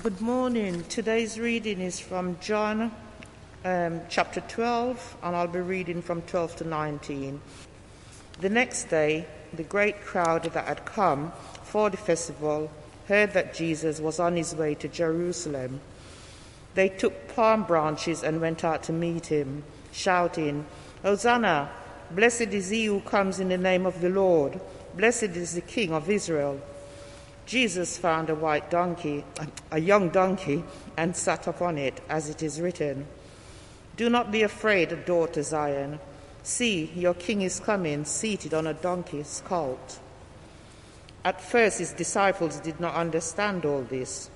Good morning. Today's reading is from John um, chapter 12, and I'll be reading from 12 to 19. The next day, the great crowd that had come for the festival heard that Jesus was on his way to Jerusalem. They took palm branches and went out to meet him, shouting, Hosanna! Blessed is he who comes in the name of the Lord. Blessed is the King of Israel. Jesus found a white donkey, a young donkey, and sat upon it, as it is written Do not be afraid, daughter Zion. See, your king is coming, seated on a donkey's colt. At first, his disciples did not understand all this.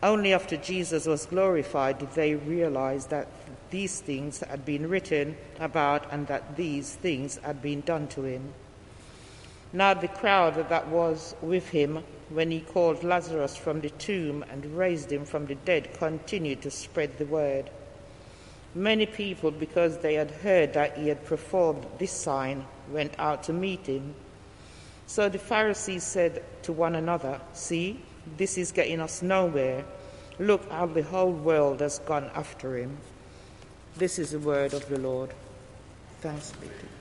Only after Jesus was glorified did they realize that these things had been written about and that these things had been done to him. Now, the crowd that was with him when he called Lazarus from the tomb and raised him from the dead continued to spread the word. Many people, because they had heard that he had performed this sign, went out to meet him. So the Pharisees said to one another, See, this is getting us nowhere. Look how the whole world has gone after him. This is the word of the Lord. Thanks be to God.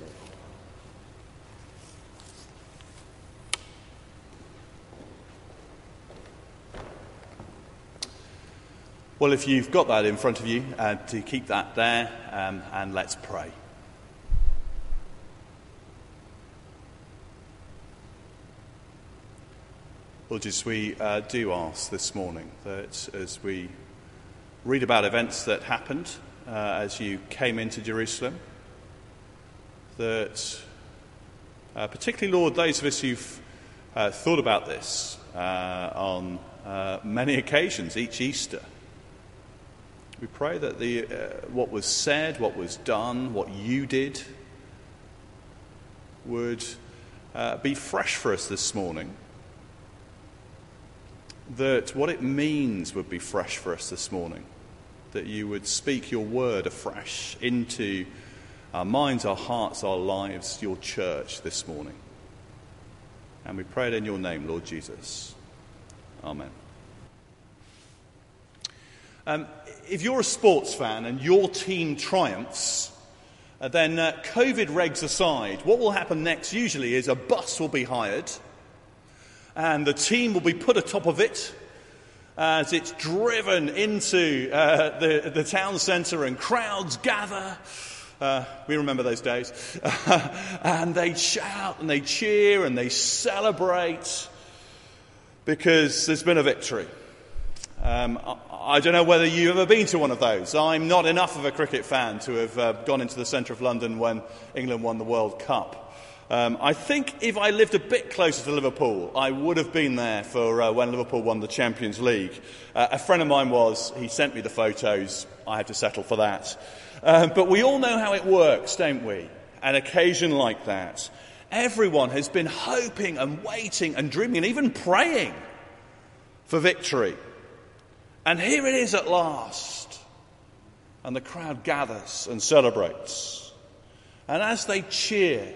Well, if you've got that in front of you, uh, to keep that there, um, and let's pray. Lord Jesus, we uh, do ask this morning that as we read about events that happened uh, as you came into Jerusalem, that uh, particularly, Lord, those of us who've uh, thought about this uh, on many occasions, each Easter, we pray that the, uh, what was said, what was done, what you did, would uh, be fresh for us this morning that what it means would be fresh for us this morning. That you would speak your word afresh into our minds, our hearts, our lives, your church this morning. And we pray it in your name, Lord Jesus. Amen. Um, if you're a sports fan and your team triumphs, uh, then uh, COVID regs aside, what will happen next usually is a bus will be hired and the team will be put atop of it as it's driven into uh, the, the town centre and crowds gather. Uh, we remember those days. and they shout and they cheer and they celebrate because there's been a victory. Um, I, don't know whether you've ever been to one of those. I'm not enough of a cricket fan to have uh, gone into the centre of London when England won the World Cup. Um, I think if I lived a bit closer to Liverpool, I would have been there for uh, when Liverpool won the Champions League. Uh, a friend of mine was, he sent me the photos, I had to settle for that. Um, but we all know how it works, don't we? An occasion like that. Everyone has been hoping and waiting and dreaming and even praying for victory. And here it is at last. And the crowd gathers and celebrates. And as they cheer,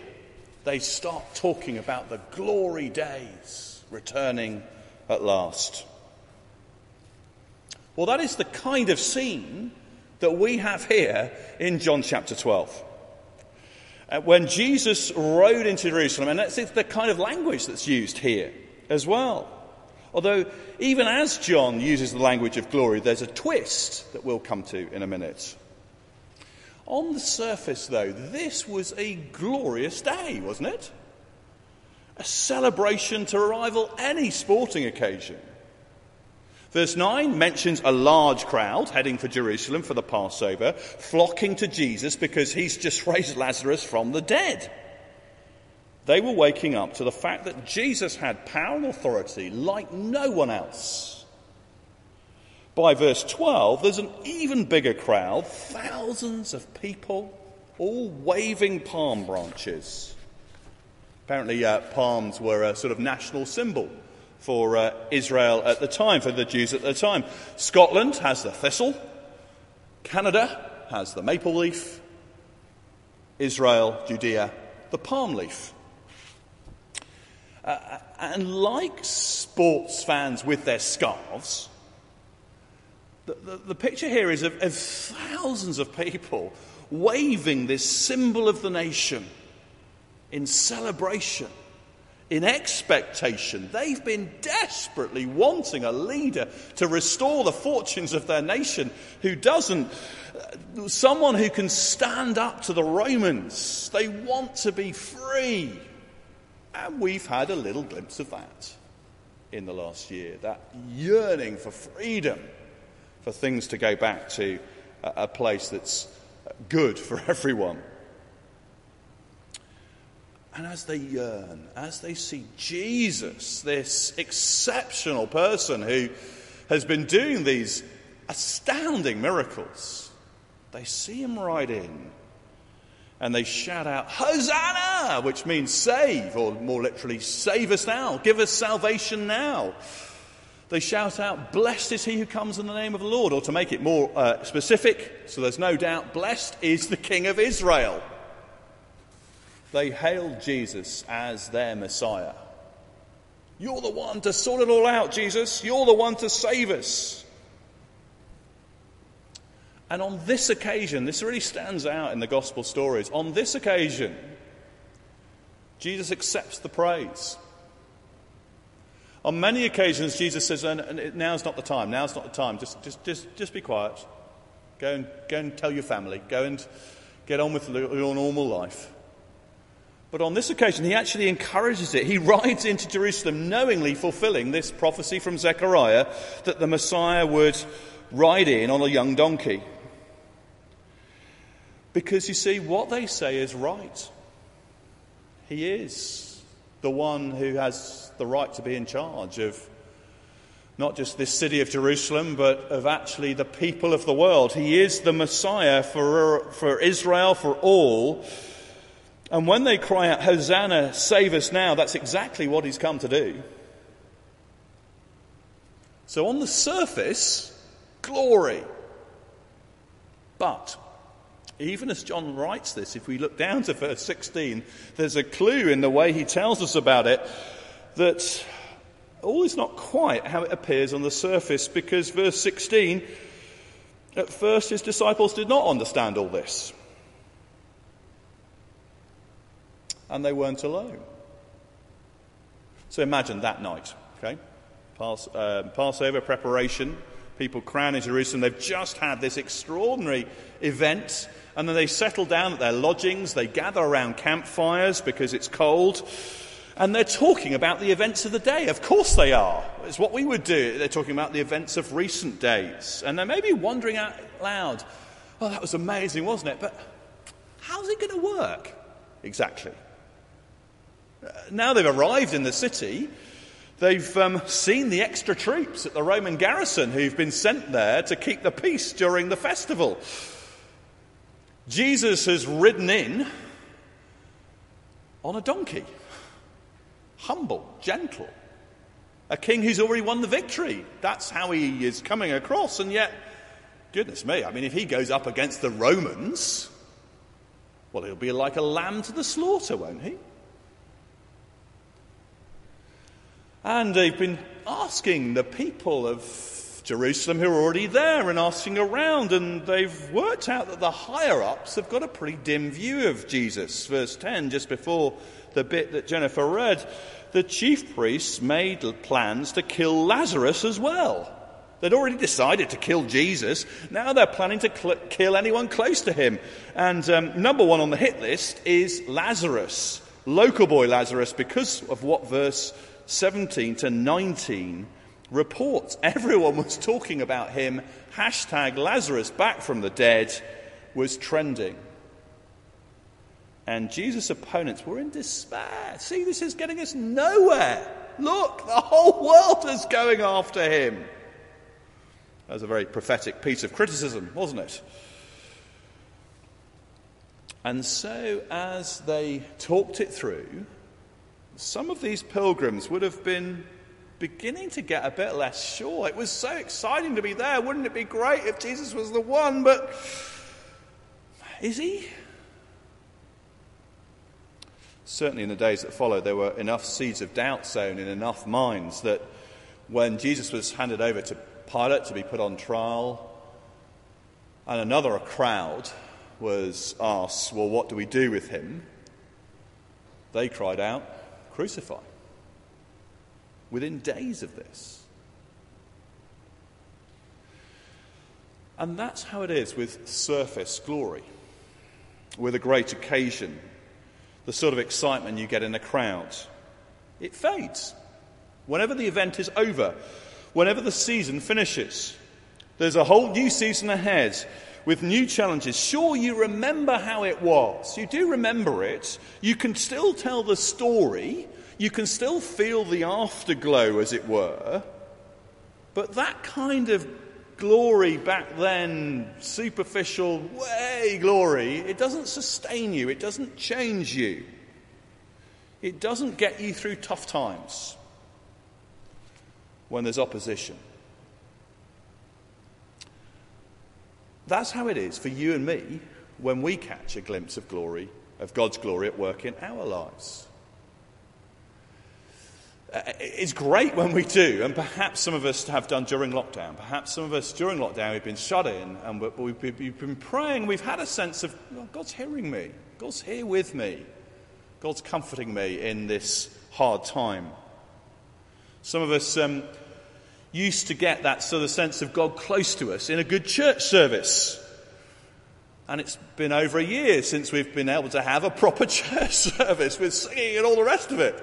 they start talking about the glory days returning at last. Well, that is the kind of scene that we have here in John chapter 12. Uh, when Jesus rode into Jerusalem, and that's the kind of language that's used here as well. Although, even as John uses the language of glory, there's a twist that we'll come to in a minute. On the surface, though, this was a glorious day, wasn't it? A celebration to rival any sporting occasion. Verse 9 mentions a large crowd heading for Jerusalem for the Passover, flocking to Jesus because he's just raised Lazarus from the dead. They were waking up to the fact that Jesus had power and authority like no one else by verse 12, there's an even bigger crowd, thousands of people, all waving palm branches. Apparently, uh, palms were a sort of national symbol for uh, Israel at the time, for the Jews at the time. Scotland has the thistle, Canada has the maple leaf, Israel, Judea, the palm leaf. Uh, and like sports fans with their scarves, The, the, the picture here is of, of thousands of people waving this symbol of the nation in celebration, in expectation. They've been desperately wanting a leader to restore the fortunes of their nation who doesn't, uh, someone who can stand up to the Romans. They want to be free. And we've had a little glimpse of that in the last year that yearning for freedom, for things to go back to a place that's good for everyone. And as they yearn, as they see Jesus, this exceptional person who has been doing these astounding miracles, they see him ride in and they shout out, Hosanna, which means save, or more literally, save us now, give us salvation now. They shout out, Blessed is he who comes in the name of the Lord, or to make it more uh, specific, so there's no doubt, blessed is the King of Israel. They hailed Jesus as their Messiah. You're the one to sort it all out, Jesus. You're the one to save us. And on this occasion, this really stands out in the gospel stories. On this occasion, Jesus accepts the praise. On many occasions, Jesus says, Now's not the time, now's not the time. Just, just, just, just be quiet. Go and, go and tell your family. Go and get on with your normal life. But on this occasion, he actually encourages it. He rides into Jerusalem knowingly fulfilling this prophecy from Zechariah that the Messiah would ride in on a young donkey. Because you see, what they say is right. He is the one who has the right to be in charge of not just this city of Jerusalem, but of actually the people of the world. He is the Messiah for, for Israel, for all. And when they cry out, Hosanna, save us now, that's exactly what he's come to do. So on the surface, glory. But even as John writes this, if we look down to verse 16, there's a clue in the way he tells us about it that all is not quite how it appears on the surface because verse 16, at first his disciples did not understand all this. And they weren't alone. So imagine that night, okay? Pass, uh, Passover preparation, people crowning Jerusalem. They've just had this extraordinary event and then they settle down at their lodgings, they gather around campfires because it's cold, and they're talking about the events of the day. Of course they are. It's what we would do. They're talking about the events of recent days. And they may be wondering out loud, oh, that was amazing, wasn't it? But how's it going to work exactly? Uh, now they've arrived in the city, they've um, seen the extra troops at the Roman garrison who've been sent there to keep the peace during the festival. Jesus has ridden in on a donkey, humble, gentle, a king who's already won the victory. That's how he is coming across. And yet, goodness me, I mean, if he goes up against the Romans, well, he'll be like a lamb to the slaughter, won't he? And they've been asking the people of Jerusalem who are already there and asking around, and they've worked out that the higher ups have got a pretty dim view of Jesus. Verse 10, just before the bit that Jennifer read, the chief priests made plans to kill Lazarus as well. They'd already decided to kill Jesus. Now they're planning to cl- kill anyone close to him. And um, number one on the hit list is Lazarus, local boy Lazarus, because of what verse 17 to 19 reports. Everyone was talking about him. Hashtag Lazarus back from the dead was trending. And Jesus' opponents were in despair. See, this is getting us nowhere. Look, the whole world is going after him. That was a very prophetic piece of criticism, wasn't it? And so, as they talked it through, some of these pilgrims would have been beginning to get a bit less sure. It was so exciting to be there. Wouldn't it be great if Jesus was the one? But is he? Certainly, in the days that followed, there were enough seeds of doubt sown in enough minds that when Jesus was handed over to Pilate to be put on trial, and another crowd was asked, Well, what do we do with him? They cried out, Crucify. Within days of this. And that's how it is with surface glory, with a great occasion, the sort of excitement you get in a crowd. It fades. Whenever the event is over, whenever the season finishes, there's a whole new season ahead with new challenges. Sure, you remember how it was. You do remember it. You can still tell the story. You can still feel the afterglow, as it were. But that kind of glory back then, superficial, way glory, it doesn't sustain you, it doesn't change you, it doesn't get you through tough times when there's opposition. That's how it is for you and me when we catch a glimpse of glory, of God's glory at work in our lives. Uh, it's great when we do, and perhaps some of us have done during lockdown. Perhaps some of us during lockdown we've been shut in and we've been praying. We've had a sense of well, God's hearing me, God's here with me, God's comforting me in this hard time. Some of us um, used to get that sort of sense of God close to us in a good church service. And it's been over a year since we've been able to have a proper church service with singing and all the rest of it.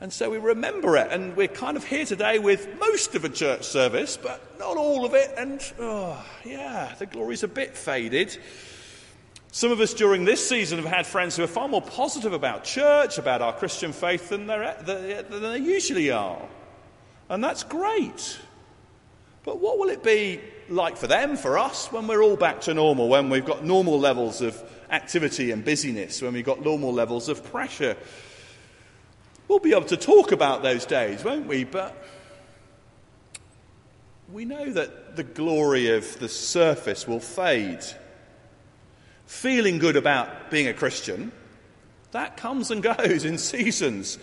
And so we remember it, and we're kind of here today with most of a church service, but not all of it. And oh, yeah, the glory's a bit faded. Some of us during this season have had friends who are far more positive about church, about our Christian faith than, than they usually are. And that's great. But what will it be like for them, for us, when we're all back to normal, when we've got normal levels of activity and busyness, when we've got normal levels of pressure? We'll be able to talk about those days, won't we? But we know that the glory of the surface will fade. Feeling good about being a Christian, that comes and goes in seasons.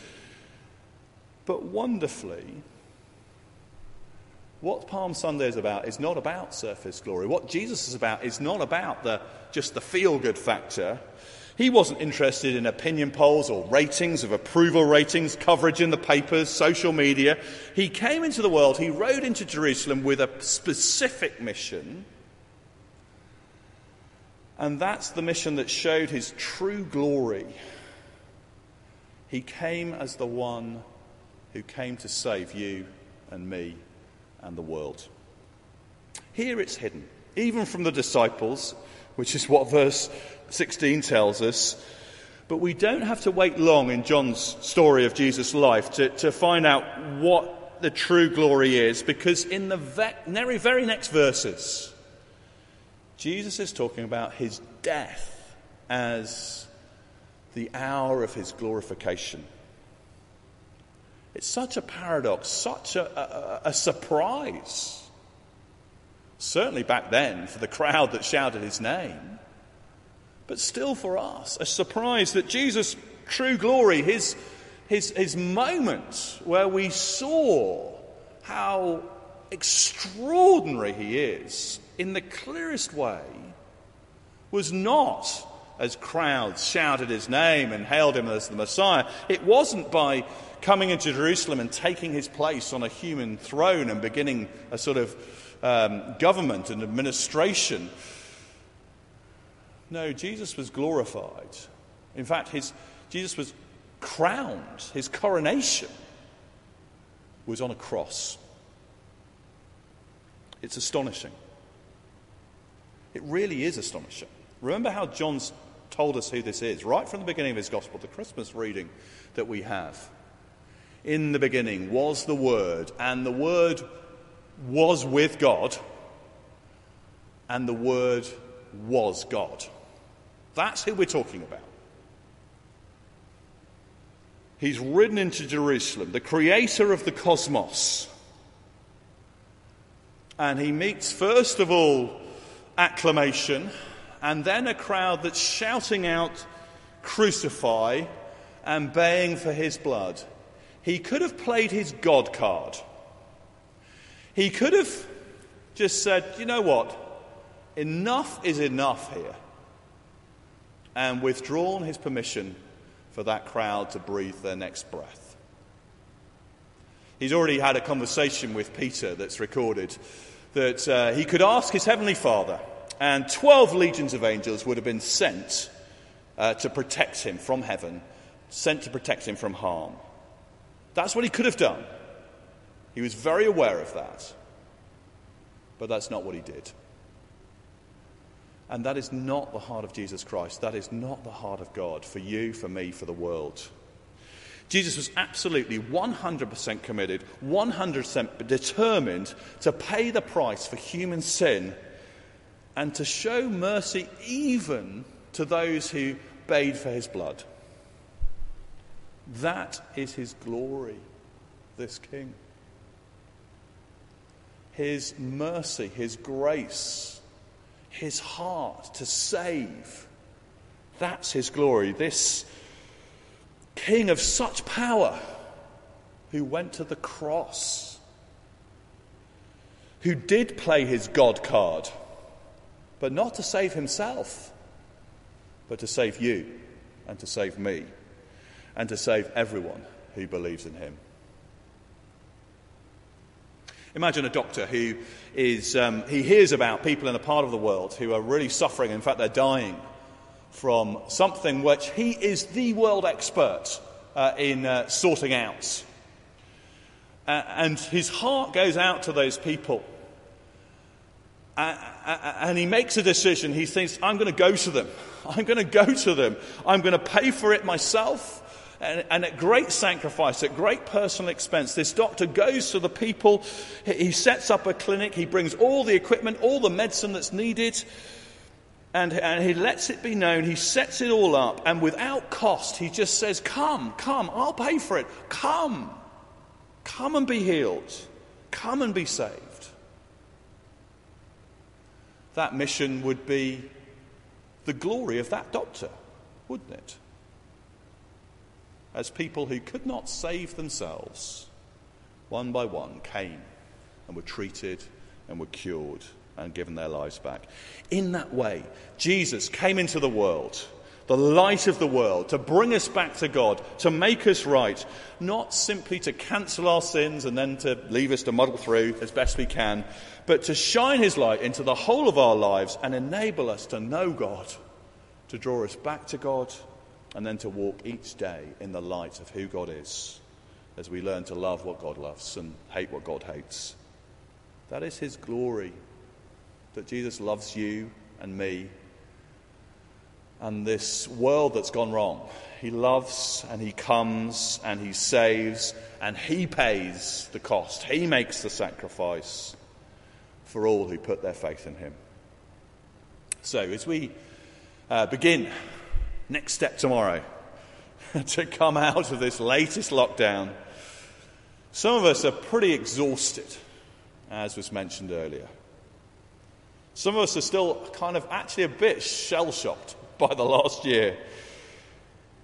But wonderfully, what Palm Sunday is about is not about surface glory. What Jesus is about is not about the, just the feel good factor. He wasn't interested in opinion polls or ratings of approval ratings, coverage in the papers, social media. He came into the world, he rode into Jerusalem with a specific mission. And that's the mission that showed his true glory. He came as the one who came to save you and me and the world. Here it's hidden, even from the disciples, which is what verse 16 tells us. But we don't have to wait long in John's story of Jesus' life to, to find out what the true glory is, because in the very, very next verses, Jesus is talking about his death as the hour of his glorification. It's such a paradox, such a, a, a, surprise. Certainly back then for the crowd that shouted his name, but still for us, a surprise that Jesus' true glory, his, his, his moment where we saw how extraordinary he is in the clearest way, was not as crowds shouted his name and hailed him as the Messiah. It wasn't by coming into Jerusalem and taking his place on a human throne and beginning a sort of um, government and administration. No, Jesus was glorified. In fact, his, Jesus was crowned, his coronation was on a cross. It's astonishing. It really is astonishing. Remember how John's told us who this is right from the beginning of his gospel, the Christmas reading that we have. In the beginning was the Word, and the Word was with God, and the Word was God. That's who we're talking about. He's ridden into Jerusalem, the creator of the cosmos. And he meets, first of all, acclamation, and then a crowd that's shouting out, Crucify, and baying for his blood. He could have played his God card. He could have just said, you know what? Enough is enough here. And withdrawn his permission for that crowd to breathe their next breath. He's already had a conversation with Peter that's recorded that uh, he could ask his heavenly Father, and 12 legions of angels would have been sent uh, to protect him from heaven, sent to protect him from harm. That's what he could have done. He was very aware of that. But that's not what he did. And that is not the heart of Jesus Christ. That is not the heart of God for you, for me, for the world. Jesus was absolutely 100% committed, 100% determined to pay the price for human sin and to show mercy even to those who bayed for his blood. That is his glory, this king. His mercy, his grace, his heart to save. That's his glory. This king of such power who went to the cross, who did play his God card, but not to save himself, but to save you and to save me and to save everyone who believes in him. Imagine a doctor who is, um, he hears about people in a part of the world who are really suffering, in fact, they're dying from something which he is the world expert uh, in uh, sorting out. Uh, and his heart goes out to those people. and he makes a decision. He thinks, I'm going to go to them. I'm going to go to them. I'm going to pay for it myself. And, and, at great sacrifice, at great personal expense, this doctor goes to the people. He sets up a clinic. He brings all the equipment, all the medicine that's needed. And, and he lets it be known, he sets it all up, and without cost, he just says, Come, come, I'll pay for it. Come, come and be healed. Come and be saved. That mission would be the glory of that doctor, wouldn't it? As people who could not save themselves, one by one came and were treated and were cured and given their lives back. In that way, Jesus came into the world, the light of the world, to bring us back to God, to make us right, not simply to cancel our sins and then to leave us to muddle through as best we can, but to shine his light into the whole of our lives and enable us to know God, to draw us back to God, and then to walk each day in the light of who God is as we learn to love what God loves and hate what God hates. That is his glory that Jesus loves you and me and this world that's gone wrong. He loves and He comes and He saves and He pays the cost. He makes the sacrifice for all who put their faith in Him. So, as we uh, begin next step tomorrow to come out of this latest lockdown, some of us are pretty exhausted, as was mentioned earlier. Some of us are still kind of actually a bit shell shocked by the last year.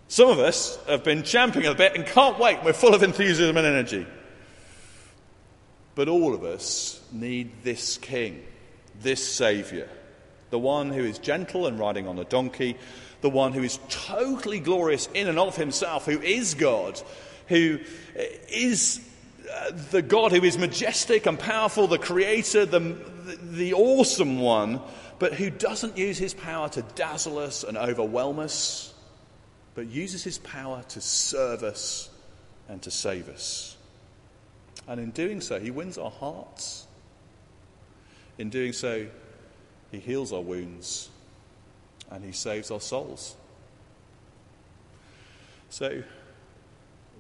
Some of us have been champing a bit and can't wait. We're full of enthusiasm and energy. But all of us need this King, this Saviour, the one who is gentle and riding on a donkey, the one who is totally glorious in and of himself, who is God, who is uh, the God who is majestic and powerful, the creator, the, the, the awesome one, but who doesn't use his power to dazzle us and overwhelm us, but uses his power to serve us and to save us. And in doing so, he wins our hearts. In doing so, he heals our wounds and he saves our souls. So,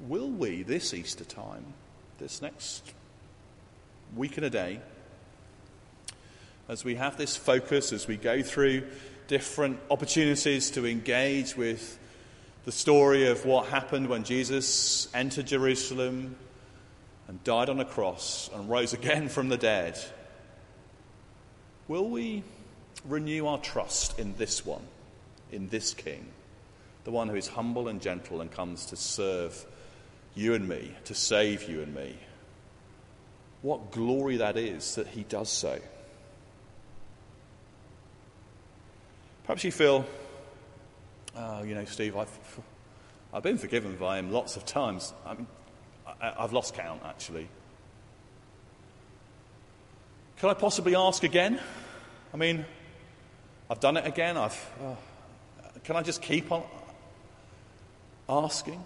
will we this Easter time? this next week and a day, as we have this focus, as we go through different opportunities to engage with the story of what happened when Jesus entered Jerusalem and died on a cross and rose again from the dead, will we renew our trust in this one, in this King, the one who is humble and gentle and comes to serve? you and me, to save you and me. what glory that is that he does so. Perhaps you feel, oh, you know, Steve, I've, I've been forgiven by him lots of times. I've lost count, actually. Can I possibly ask again? I mean, I've done it again. I've, uh, can I just keep on asking?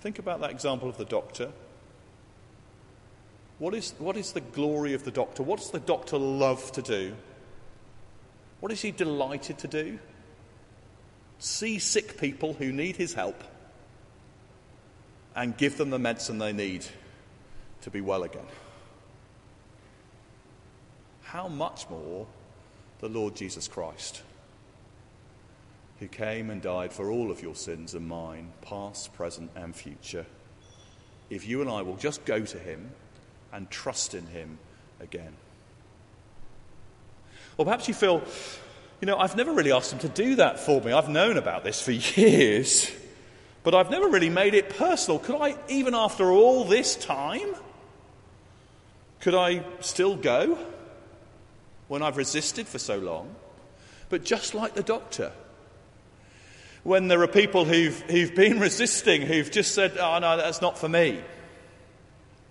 Think about that example of the doctor. What is, what is the glory of the doctor? What does the doctor love to do? What is he delighted to do? See sick people who need his help and give them the medicine they need to be well again. How much more the Lord Jesus Christ, who came and died for all of your sins and mine, past, present, and future. If you and I will just go to him and trust in him again. Or perhaps you feel, you know, I've never really asked him to do that for me. I've known about this for years, but I've never really made it personal. Could I, even after all this time, could I still go? When I've resisted for so long. But just like the doctor, when there are people who've, who've been resisting, who've just said, oh, no, that's not for me,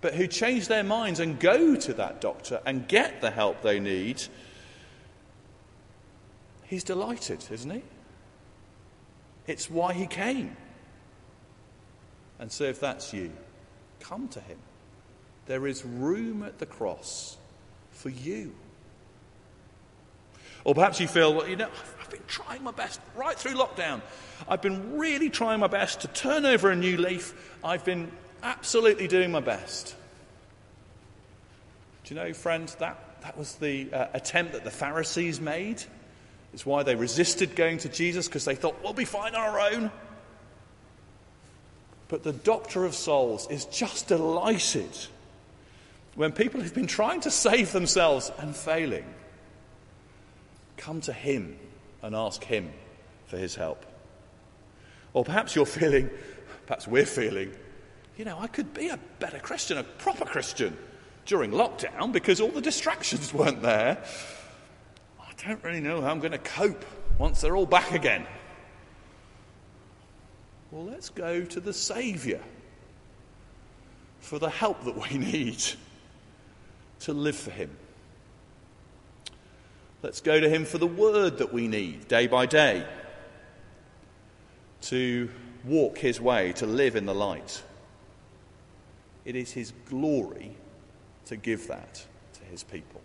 but who change their minds and go to that doctor and get the help they need, he's delighted, isn't he? It's why he came. And so, if that's you, come to him. There is room at the cross for you. Or perhaps you feel, well, you know, I've been trying my best right through lockdown. I've been really trying my best to turn over a new leaf. I've been absolutely doing my best. Do you know, friends, that, that was the uh, attempt that the Pharisees made. It's why they resisted going to Jesus because they thought, we'll be fine on our own. But the doctor of souls is just delighted when people have been trying to save themselves and failing Come to Him and ask Him for His help. Or perhaps you're feeling, perhaps we're feeling, you know, I could be a better Christian, a proper Christian during lockdown because all the distractions weren't there. I don't really know how I'm going to cope once they're all back again. Well, let's go to the Saviour for the help that we need to live for Him. Let's go to Him for the word that we need day by day to walk His way, to live in the light. It is His glory to give that to His people.